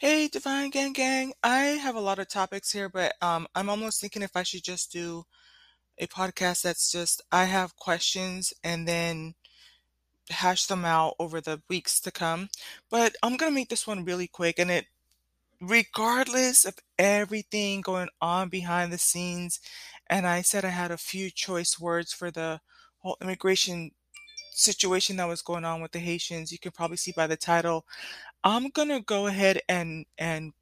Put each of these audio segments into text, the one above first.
Hey, Divine Gang Gang. I have a lot of topics here, but um, I'm almost thinking if I should just do a podcast that's just I have questions and then hash them out over the weeks to come. But I'm gonna make this one really quick, and it, regardless of everything going on behind the scenes, and I said I had a few choice words for the whole immigration situation that was going on with the Haitians. You can probably see by the title. I'm gonna go ahead and and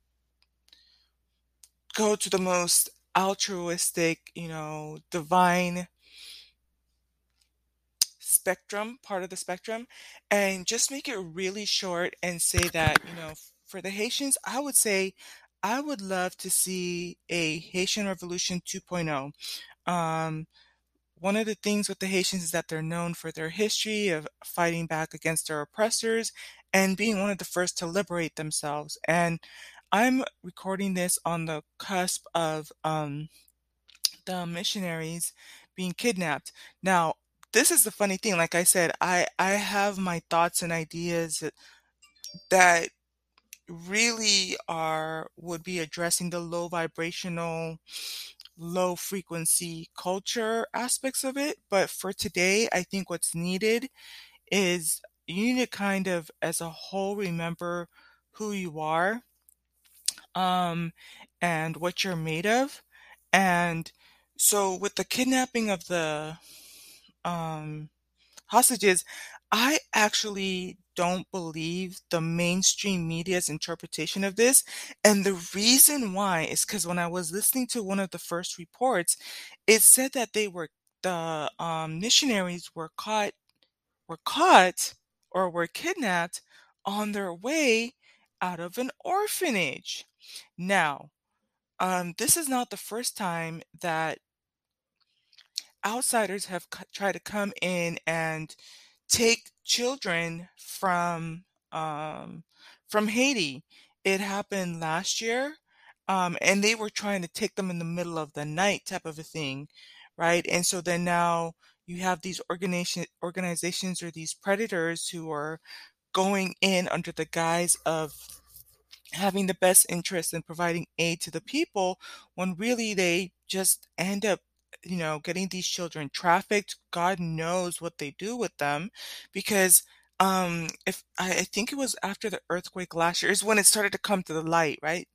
go to the most altruistic, you know, divine spectrum, part of the spectrum, and just make it really short and say that, you know, for the Haitians, I would say I would love to see a Haitian Revolution 2.0. Um, one of the things with the Haitians is that they're known for their history of fighting back against their oppressors and being one of the first to liberate themselves. And I'm recording this on the cusp of um, the missionaries being kidnapped. Now, this is the funny thing. Like I said, I I have my thoughts and ideas that, that really are would be addressing the low vibrational, low frequency culture aspects of it. But for today, I think what's needed is you need to kind of, as a whole, remember who you are um, and what you're made of. And so, with the kidnapping of the um, hostages, I actually don't believe the mainstream media's interpretation of this. And the reason why is because when I was listening to one of the first reports, it said that they were the um, missionaries were caught were caught or were kidnapped on their way out of an orphanage. Now, um, this is not the first time that outsiders have c- tried to come in and take children from um, from Haiti. It happened last year, um, and they were trying to take them in the middle of the night, type of a thing, right? And so then now you have these organization organizations or these predators who are going in under the guise of having the best interest in providing aid to the people when really they just end up you know getting these children trafficked god knows what they do with them because um if I, I think it was after the earthquake last year is when it started to come to the light right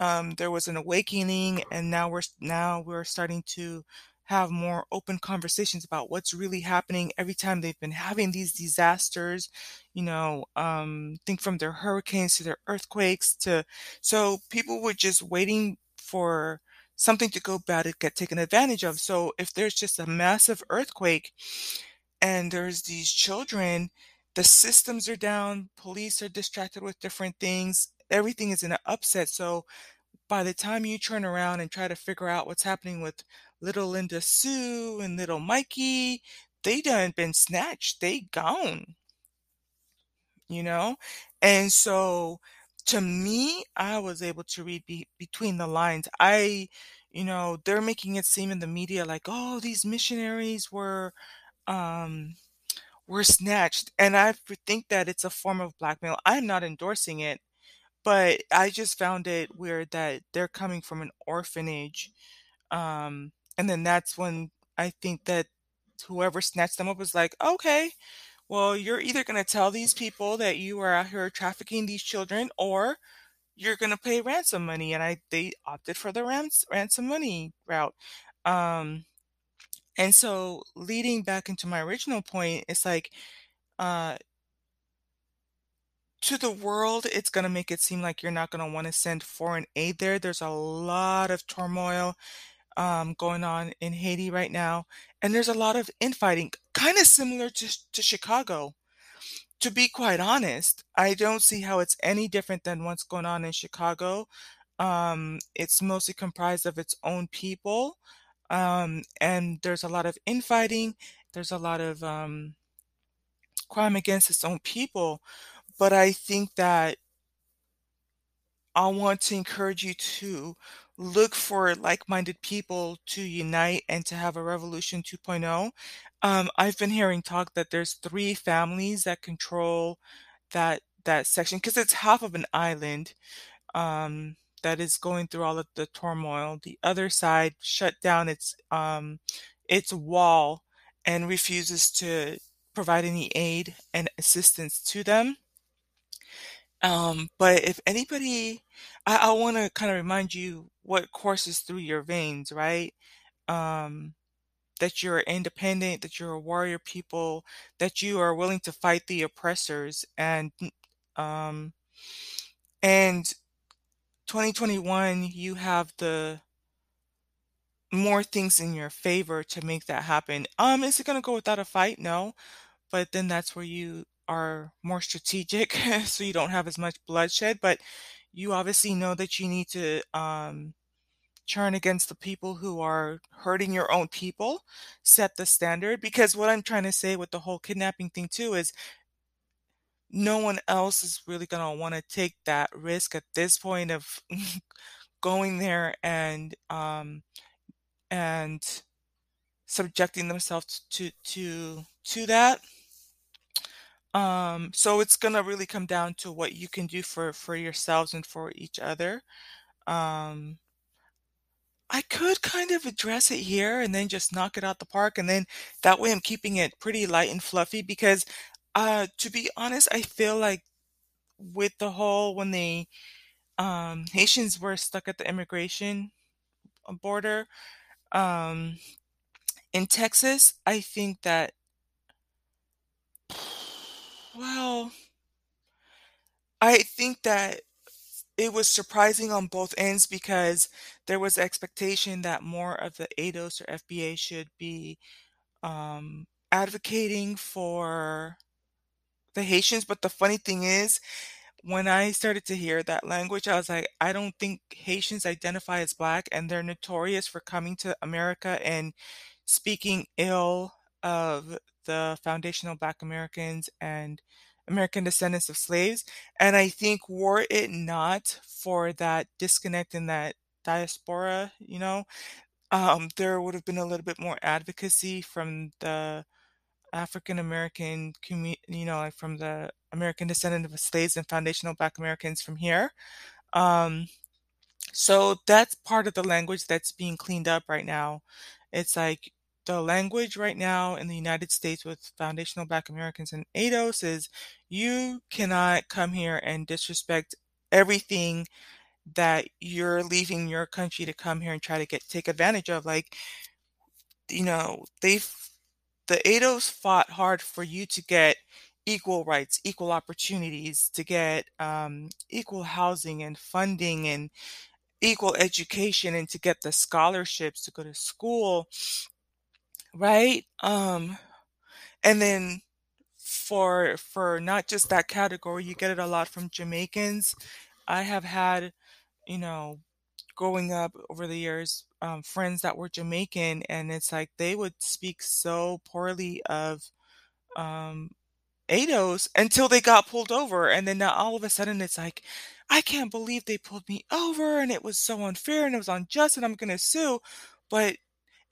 um, there was an awakening, and now we're now we're starting to have more open conversations about what's really happening every time they've been having these disasters. You know, um, think from their hurricanes to their earthquakes to so people were just waiting for something to go bad to get taken advantage of. So if there's just a massive earthquake and there's these children, the systems are down, police are distracted with different things, everything is in an upset. So by the time you turn around and try to figure out what's happening with little Linda Sue and little Mikey, they done been snatched. They gone, you know? And so to me, I was able to read be- between the lines. I, you know, they're making it seem in the media like, oh, these missionaries were um were snatched. And I think that it's a form of blackmail. I'm not endorsing it but I just found it weird that they're coming from an orphanage. Um, and then that's when I think that whoever snatched them up was like, okay, well, you're either going to tell these people that you are out here trafficking these children or you're going to pay ransom money. And I, they opted for the rans- ransom money route. Um, and so leading back into my original point, it's like, uh, to the world, it's going to make it seem like you're not going to want to send foreign aid there. There's a lot of turmoil um, going on in Haiti right now, and there's a lot of infighting, kind of similar to, to Chicago. To be quite honest, I don't see how it's any different than what's going on in Chicago. Um, it's mostly comprised of its own people, um, and there's a lot of infighting. There's a lot of um, crime against its own people. But I think that I want to encourage you to look for like-minded people to unite and to have a revolution 2.0. Um, I've been hearing talk that there's three families that control that that section because it's half of an island. um, that is going through all of the turmoil. The other side shut down its um, its wall and refuses to provide any aid and assistance to them. Um, but if anybody, I, I want to kind of remind you what courses through your veins, right? Um, that you're independent, that you're a warrior people, that you are willing to fight the oppressors, and um, and 2021, you have the more things in your favor to make that happen. Um, is it going to go without a fight? No, but then that's where you are more strategic, so you don't have as much bloodshed. But you obviously know that you need to um, turn against the people who are hurting your own people, set the standard. Because what I'm trying to say with the whole kidnapping thing too is no one else is really going to want to take that risk at this point of going there and um, and subjecting themselves to to to that. Um, so it's gonna really come down to what you can do for for yourselves and for each other. Um, I could kind of address it here and then just knock it out the park, and then that way I'm keeping it pretty light and fluffy because, uh, to be honest, I feel like with the whole when the um, Haitians were stuck at the immigration border um, in Texas, I think that well, I think that it was surprising on both ends because there was expectation that more of the ADOS or FBA should be um, advocating for the Haitians. But the funny thing is, when I started to hear that language, I was like, I don't think Haitians identify as black, and they're notorious for coming to America and speaking ill of the foundational Black Americans and American descendants of slaves. And I think were it not for that disconnect in that diaspora, you know, um, there would have been a little bit more advocacy from the African American community, you know, like from the American descendant of slaves and foundational Black Americans from here. Um, so that's part of the language that's being cleaned up right now. It's like the language right now in the United States with foundational Black Americans and ADOS is you cannot come here and disrespect everything that you're leaving your country to come here and try to get take advantage of. Like, you know, they've the ADOS fought hard for you to get equal rights, equal opportunities, to get um, equal housing and funding and equal education and to get the scholarships to go to school right? Um and then for for not just that category you get it a lot from Jamaicans. I have had you know growing up over the years um, friends that were Jamaican and it's like they would speak so poorly of um ADOS until they got pulled over and then now all of a sudden it's like I can't believe they pulled me over and it was so unfair and it was unjust and I'm going to sue. But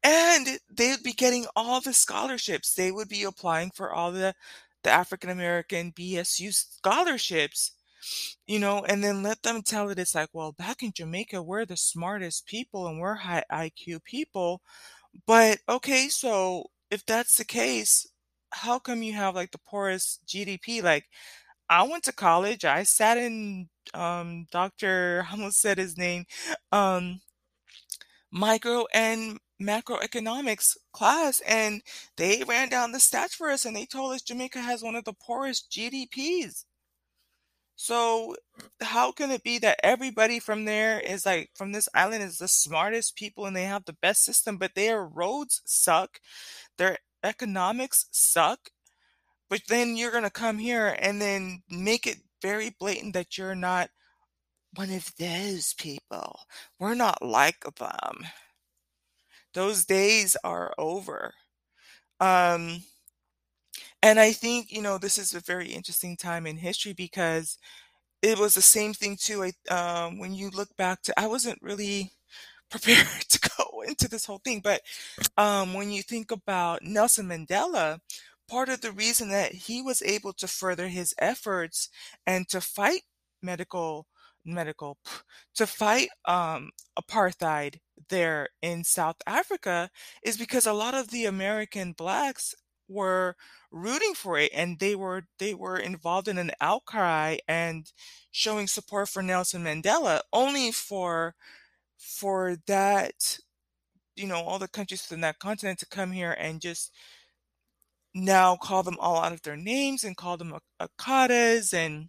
and they would be getting all the scholarships they would be applying for all the the African American BSU scholarships you know and then let them tell it it's like well back in Jamaica we're the smartest people and we're high IQ people but okay so if that's the case how come you have like the poorest GDP like I went to college I sat in um Dr. I almost said his name um micro and macroeconomics class and they ran down the stats for us and they told us Jamaica has one of the poorest GDPs. So how can it be that everybody from there is like from this island is the smartest people and they have the best system, but their roads suck, their economics suck, but then you're gonna come here and then make it very blatant that you're not one of those people. We're not like them. Those days are over. Um, and I think, you know, this is a very interesting time in history because it was the same thing too. I, um, when you look back to, I wasn't really prepared to go into this whole thing, but um, when you think about Nelson Mandela, part of the reason that he was able to further his efforts and to fight medical medical to fight um, apartheid there in South Africa is because a lot of the American blacks were rooting for it and they were they were involved in an outcry and showing support for Nelson Mandela only for for that you know all the countries in that continent to come here and just now call them all out of their names and call them Akatas and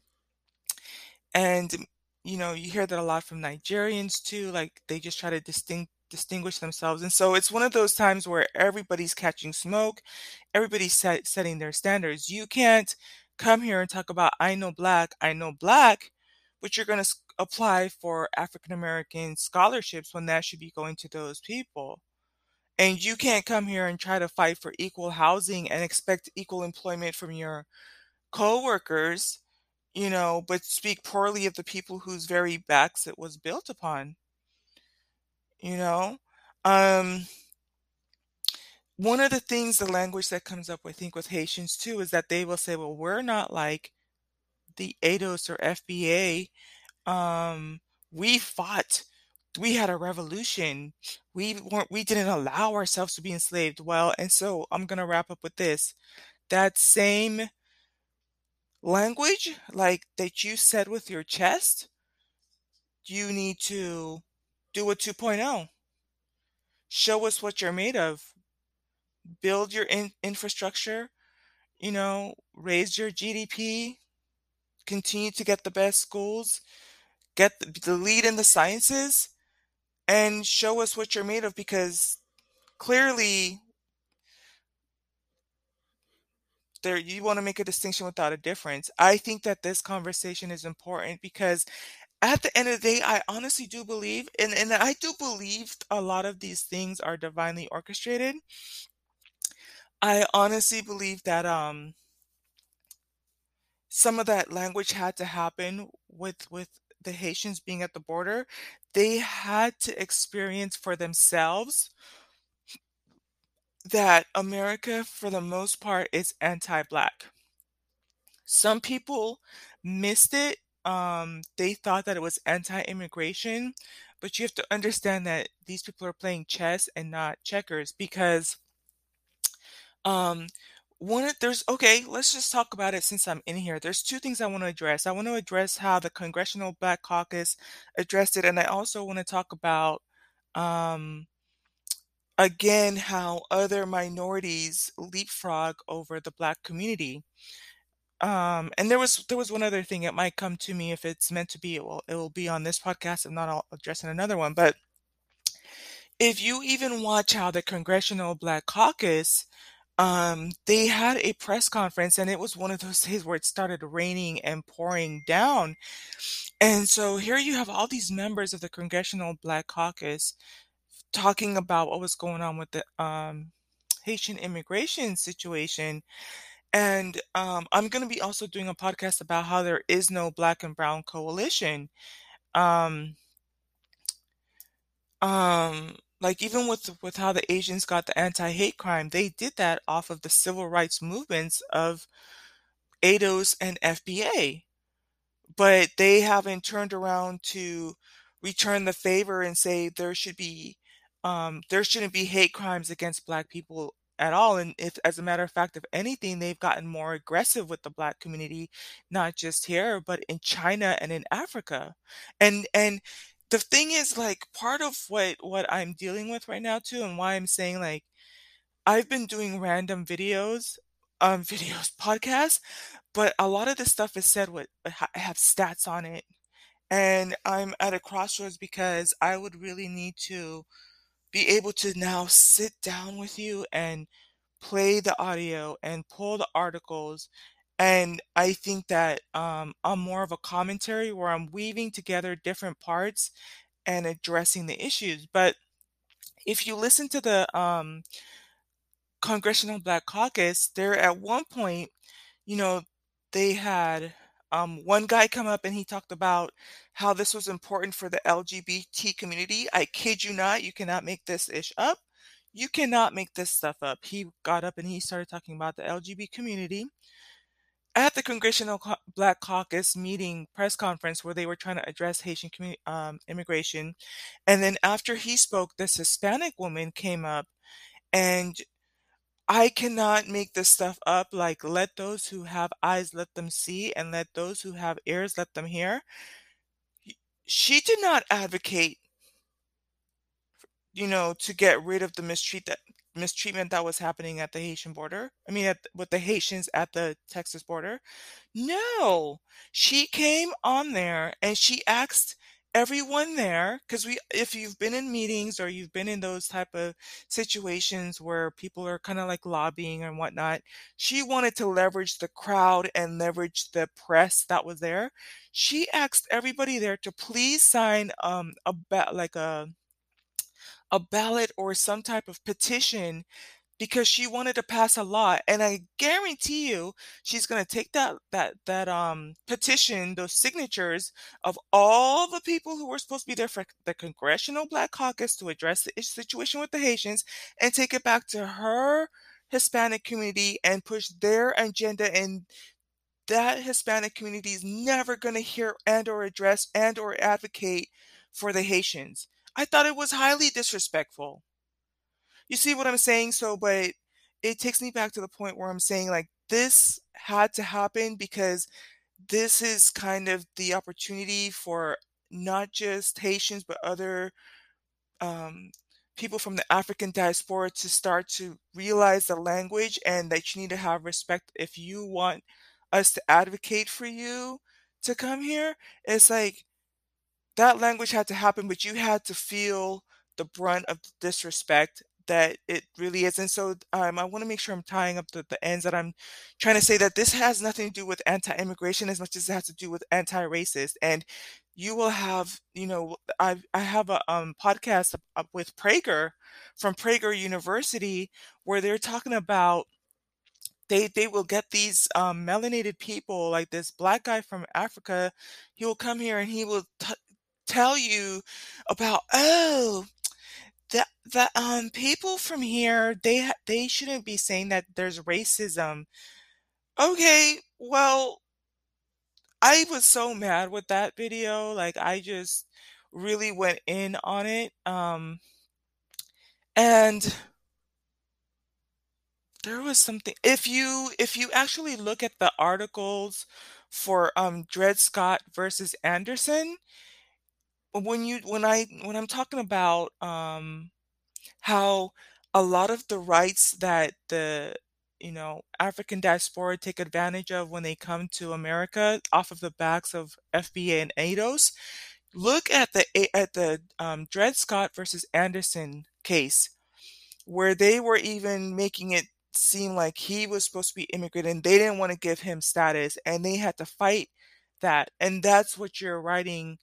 and you know you hear that a lot from Nigerians too like they just try to distinct distinguish themselves and so it's one of those times where everybody's catching smoke everybody's set, setting their standards. You can't come here and talk about I know black I know black but you're going to apply for African American scholarships when that should be going to those people. And you can't come here and try to fight for equal housing and expect equal employment from your coworkers you know, but speak poorly of the people whose very backs it was built upon. You know? Um, one of the things, the language that comes up, I think, with Haitians too, is that they will say, well, we're not like the ADOS or FBA. Um, we fought. We had a revolution. We weren't, we didn't allow ourselves to be enslaved. Well, and so I'm to wrap up with this. That same language like that you said with your chest, you need to do a 2.0. Show us what you're made of. Build your in- infrastructure, you know, raise your GDP, continue to get the best schools, get the, the lead in the sciences, and show us what you're made of because clearly there you want to make a distinction without a difference. I think that this conversation is important because at the end of the day, I honestly do believe, and, and I do believe a lot of these things are divinely orchestrated. I honestly believe that um some of that language had to happen with with the Haitians being at the border. They had to experience for themselves that America, for the most part, is anti black. Some people missed it. Um, they thought that it was anti immigration, but you have to understand that these people are playing chess and not checkers because um, one there's okay let's just talk about it since i'm in here there's two things i want to address i want to address how the congressional black caucus addressed it and i also want to talk about um, again how other minorities leapfrog over the black community. Um, and there was there was one other thing. It might come to me if it's meant to be. It will it will be on this podcast. If not, I'll address in another one. But if you even watch how the Congressional Black Caucus, um, they had a press conference, and it was one of those days where it started raining and pouring down. And so here you have all these members of the Congressional Black Caucus talking about what was going on with the um, Haitian immigration situation. And um, I'm going to be also doing a podcast about how there is no black and brown coalition. Um, um, like even with with how the Asians got the anti-hate crime, they did that off of the civil rights movements of ADOS and FBA. But they haven't turned around to return the favor and say there should be um, there shouldn't be hate crimes against black people at all. And if, as a matter of fact, if anything, they've gotten more aggressive with the black community, not just here, but in China and in Africa. And and the thing is, like, part of what what I'm dealing with right now too, and why I'm saying like, I've been doing random videos, um, videos, podcasts, but a lot of this stuff is said with I have stats on it, and I'm at a crossroads because I would really need to be able to now sit down with you and play the audio and pull the articles. And I think that um, I'm more of a commentary where I'm weaving together different parts and addressing the issues. But if you listen to the um, Congressional Black Caucus, there at one point, you know, they had um, one guy come up and he talked about how this was important for the LGBT community. I kid you not, you cannot make this ish up. You cannot make this stuff up. He got up and he started talking about the LGBT community. at the Congressional Black Caucus meeting press conference where they were trying to address Haitian um, immigration, and then after he spoke, this Hispanic woman came up, and I cannot make this stuff up. Like, let those who have eyes let them see, and let those who have ears let them hear. She did not advocate you know, to get rid of the mistreat that mistreatment that was happening at the Haitian border. I mean, at, with the Haitians at the Texas border. No, she came on there and she asked everyone there because we if you've been in meetings or you've been in those type of situations where people are kind of like lobbying and whatnot she wanted to leverage the crowd and leverage the press that was there. She asked everybody there to please sign um a like a a ballot or some type of petition because she wanted to pass a law and i guarantee you she's going to take that that that um petition those signatures of all the people who were supposed to be there for the congressional black caucus to address the situation with the haitians and take it back to her hispanic community and push their agenda and that hispanic community is never going to hear and or address and or advocate for the haitians I thought it was highly disrespectful. You see what I'm saying? So, but it takes me back to the point where I'm saying, like, this had to happen because this is kind of the opportunity for not just Haitians, but other um, people from the African diaspora to start to realize the language and that you need to have respect if you want us to advocate for you to come here. It's like that language had to happen, but you had to feel the brunt of disrespect that it really is. And so um, I want to make sure I'm tying up the, the ends that I'm trying to say that this has nothing to do with anti-immigration as much as it has to do with anti-racist. And you will have, you know, I I have a um, podcast with Prager from Prager University where they're talking about they they will get these um, melanated people like this black guy from Africa. He will come here and he will t- tell you about oh the the um people from here they they shouldn't be saying that there's racism. Okay, well I was so mad with that video. Like I just really went in on it. Um and there was something if you if you actually look at the articles for um Dred Scott versus Anderson, when you when I when I'm talking about um how a lot of the rights that the you know African diaspora take advantage of when they come to America off of the backs of FBA and ADOS, look at the at the um, Dred Scott versus Anderson case, where they were even making it seem like he was supposed to be immigrant and they didn't want to give him status and they had to fight that. And that's what you're writing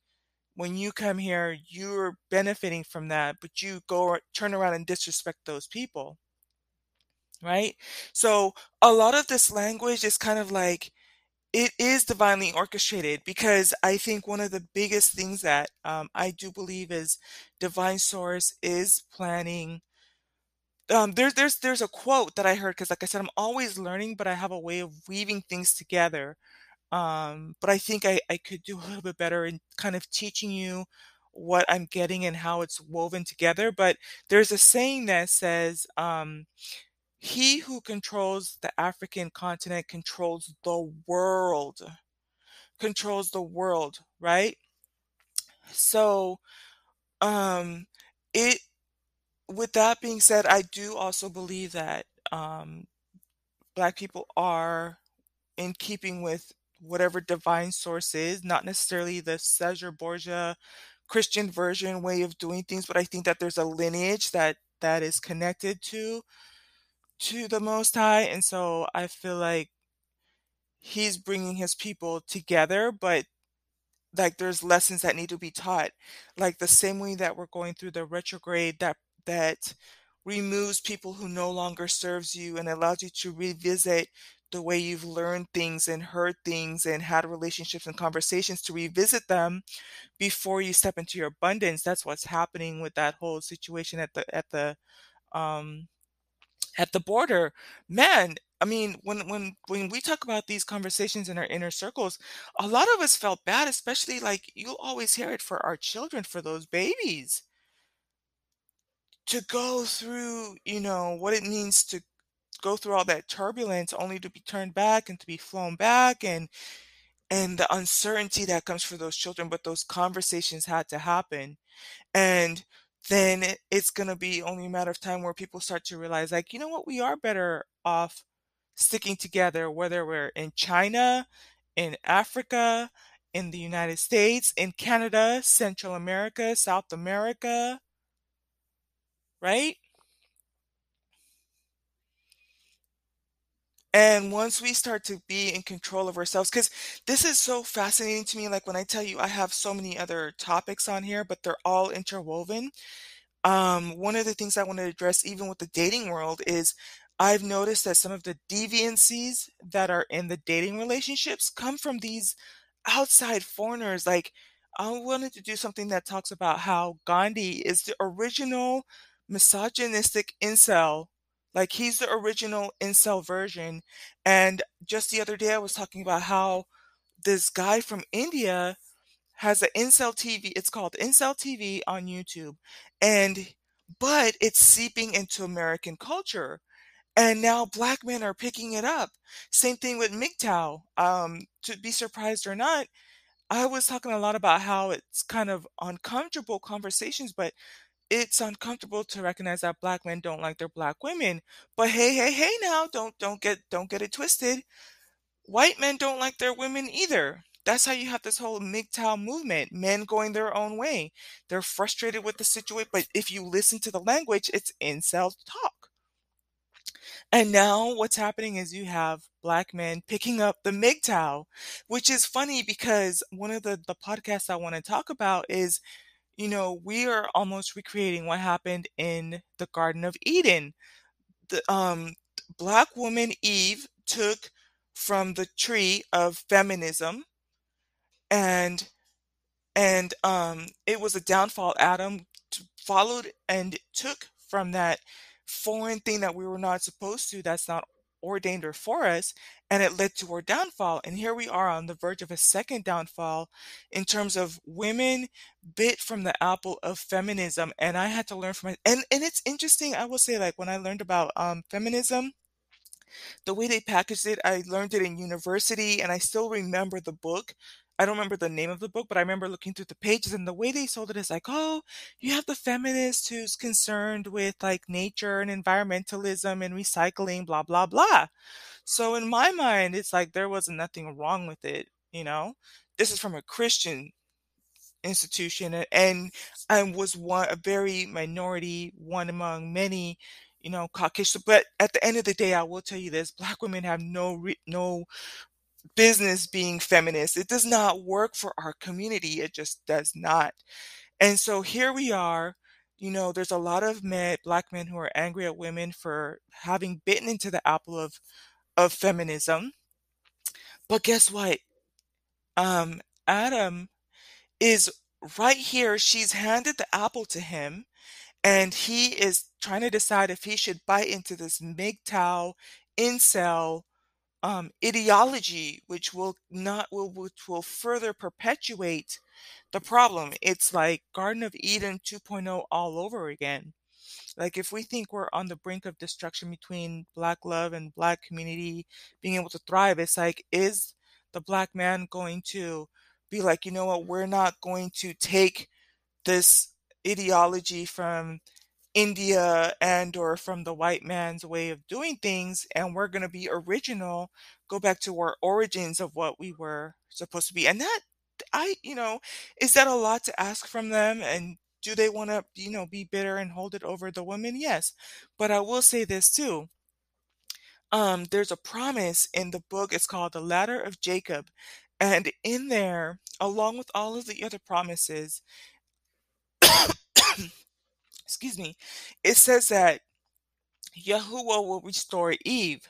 when you come here, you're benefiting from that, but you go turn around and disrespect those people. Right? So a lot of this language is kind of like it is divinely orchestrated because I think one of the biggest things that um, I do believe is divine source is planning. Um, there's there's there's a quote that I heard because like I said I'm always learning, but I have a way of weaving things together um, but I think I, I could do a little bit better in kind of teaching you what I'm getting and how it's woven together. But there's a saying that says, um, he who controls the African continent controls the world, controls the world, right? So, um, it, with that being said, I do also believe that um, Black people are in keeping with whatever divine source is, not necessarily the Caesar Borgia Christian version way of doing things, but I think that there's a lineage that that is connected to to the Most High, and so I feel like he's bringing his people together, but like there's lessons that need to be taught, like the same way that we're going through the retrograde that that removes people who no longer serves you and allows you to revisit the way you've learned things and heard things and had relationships and conversations to revisit them before you step into your abundance that's what's happening with that whole situation at the at the um at the border. Man I mean, when when when we talk about these conversations in our inner circles, a lot of us felt bad, especially like you'll always hear it for our children, for those babies. To go through, you know, what it means to go through all that turbulence only to be turned back and to be flown back and and the uncertainty that comes for those children, but those conversations had to happen. And then it's going to be only a matter of time where people start to realize, like, you know what, we are better off sticking together, whether we're in China, in Africa, in the United States, in Canada, Central America, South America, right? And once we start to be in control of ourselves, because this is so fascinating to me. Like when I tell you, I have so many other topics on here, but they're all interwoven. Um, one of the things I want to address, even with the dating world, is I've noticed that some of the deviancies that are in the dating relationships come from these outside foreigners. Like, I wanted to do something that talks about how Gandhi is the original misogynistic incel. Like, he's the original incel version. And just the other day, I was talking about how this guy from India has an incel TV. It's called Incel TV on YouTube. And but it's seeping into American culture. And now black men are picking it up. Same thing with MGTOW. Um, to be surprised or not, I was talking a lot about how it's kind of uncomfortable conversations, but it's uncomfortable to recognize that black men don't like their black women. But hey, hey, hey now, don't don't get don't get it twisted. White men don't like their women either. That's how you have this whole MGTOW movement, men going their own way. They're frustrated with the situation, but if you listen to the language, it's incel talk. And now what's happening is you have black men picking up the MGTOW, which is funny because one of the, the podcasts I want to talk about is, you know, we are almost recreating what happened in the Garden of Eden. The um, black woman Eve took from the tree of feminism and and um, it was a downfall. Adam followed and took from that foreign thing that we were not supposed to, that's not ordained or for us, and it led to our downfall. And here we are on the verge of a second downfall in terms of women bit from the apple of feminism. And I had to learn from it. And and it's interesting, I will say, like when I learned about um, feminism, the way they packaged it, I learned it in university, and I still remember the book. I don't remember the name of the book, but I remember looking through the pages and the way they sold it is like, oh, you have the feminist who's concerned with like nature and environmentalism and recycling, blah, blah, blah. So in my mind, it's like there wasn't nothing wrong with it, you know? This is from a Christian institution and I was one a very minority, one among many, you know, Caucasian. But at the end of the day, I will tell you this: Black women have no re- no business being feminist. It does not work for our community. It just does not. And so here we are. You know, there's a lot of men, black men who are angry at women for having bitten into the apple of of feminism. But guess what? Um, Adam is right here. She's handed the apple to him, and he is trying to decide if he should bite into this MGTOW incel um, ideology, which will not will which will further perpetuate the problem. It's like Garden of Eden 2.0 all over again. Like if we think we're on the brink of destruction between black love and black community being able to thrive, it's like is the black man going to be like, you know what, we're not going to take this ideology from India and or from the white man's way of doing things and we're going to be original, go back to our origins of what we were supposed to be. And that I, you know, is that a lot to ask from them and do they want to, you know, be bitter and hold it over the women? Yes. But I will say this too. Um, there's a promise in the book. It's called The Ladder of Jacob. And in there, along with all of the other promises, excuse me, it says that Yahuwah will restore Eve.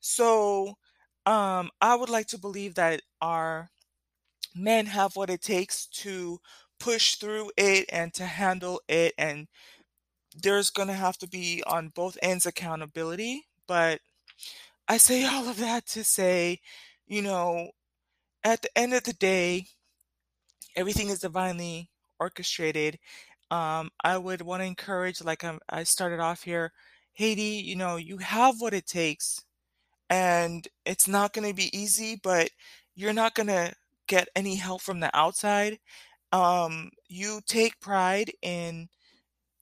So um, I would like to believe that our men have what it takes to push through it and to handle it. And there's going to have to be on both ends accountability. But I say all of that to say, you know, at the end of the day everything is divinely orchestrated. Um, I would wanna encourage, like, um, I started off here, Haiti, you know, you have what it takes, and it's not gonna be easy, but you're not gonna get any help from the outside. Um, you take pride in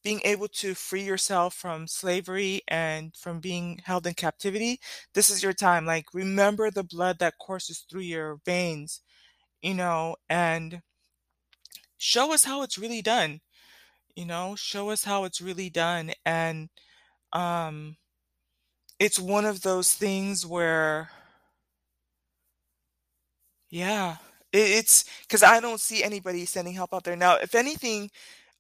being able to free yourself from slavery and from being held in captivity. This is your time, like, remember the blood that courses through your veins, you know, and show us how it's really done, you know? Show us how it's really done, and, um it's one of those things where Yeah, it because I don't see anybody sending help out there. Now, if anything,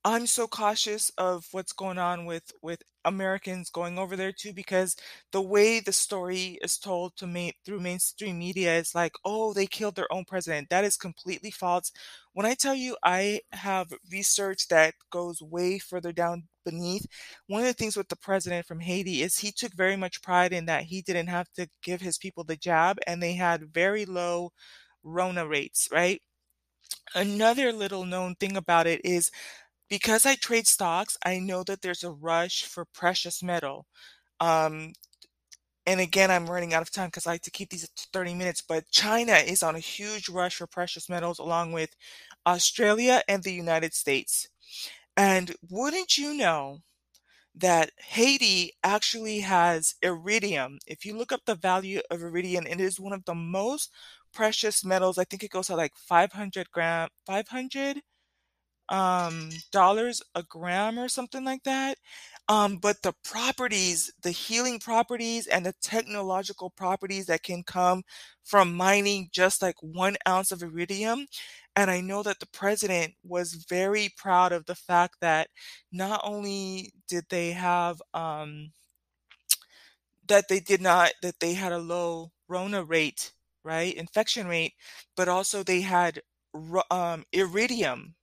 I'm so cautious of what's going on with with Americans going over there too because the way the story is told to me through mainstream media is like, "Oh, they killed their own president." That is completely false. When I tell you I have research that goes way further down beneath, one of the things with the president from Haiti is he took very much pride in that he didn't have to give his people the jab, and they had very low Rona rates, right? Another little known thing about it is because I trade stocks, I know that there's a rush for precious metal. Um, and again, I'm running out of time because I like to keep these at 30 minutes, but China is on a huge rush for precious metals along with Australia and the United States. And wouldn't you know that Haiti actually has iridium. If you look up the value of iridium, it is one of the most precious metals. I think it goes to, like, 500 gram 500, um, dollars a gram or something like that. Um, but the properties, the healing properties, and the technological properties that can come from mining just, like, 1 ounce of iridium, and I know that the president was very proud of the fact that not only did they have, um that they did not that they had a low Rona rate, right, infection rate, but also they had um, iridium.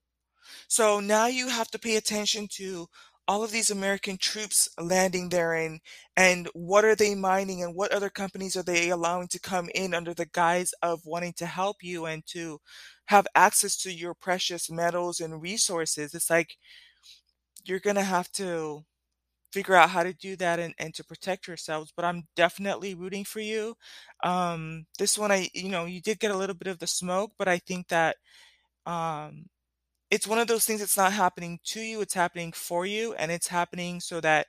So now you have to pay attention to all of these American troops landing there and what are they mining and what other companies are they allowing to come in under the guise of wanting to help you and to have access to your precious metals and resources. It's like you're gonna have to figure out how to do that and and to protect yourselves, but I'm definitely rooting for you. Um, this one, I you know, you did get a little bit of the smoke, but I think that, um, it's one of those things that's not happening to you, it's happening for you, and it's happening so that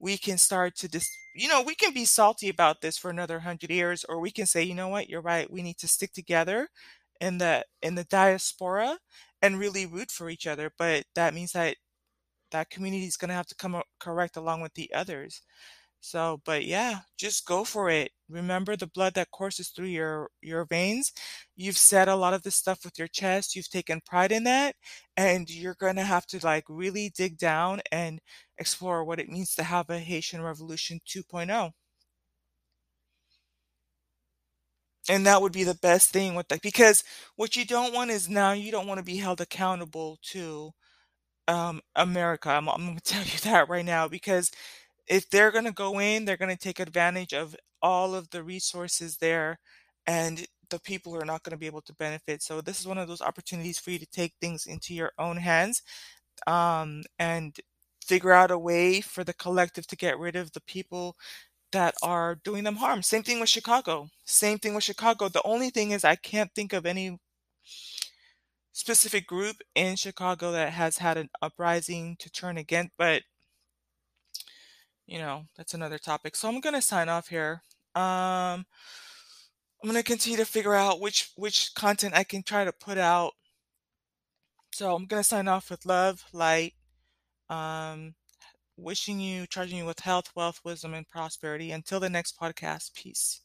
we can start to dis you know, we can be salty about this for another 100 years, or we can say, "You know what? You're right. We need to stick together in the in the diaspora and really root for each other," but that means that that community is gonna have to come correct along with the others. So, but yeah, just go for it. Remember the blood that courses through your your veins. You've said a lot of this stuff with your chest, you've taken pride in that, and you're gonna have to, like, really dig down and explore what it means to have a Haitian Revolution 2.0. And that would be the best thing with that because what you don't want is now you don't wanna be held accountable to, um, America. I'm I'm gonna tell you that right now because if they're gonna go in, they're gonna take advantage of all of the resources there, and the people are not gonna be able to benefit. So this is one of those opportunities for you to take things into your own hands, um, and figure out a way for the collective to get rid of the people that are doing them harm. Same thing with Chicago. Same thing with Chicago. The only thing is I can't think of any specific group in Chicago that has had an uprising to turn against, but you know, that's another topic. So I'm gonna sign off here. Um, I'm gonna continue to figure out which which content I can try to put out. So I'm gonna sign off with love, light, um, wishing you charging you with health, wealth, wisdom, and prosperity. Until the next podcast, peace.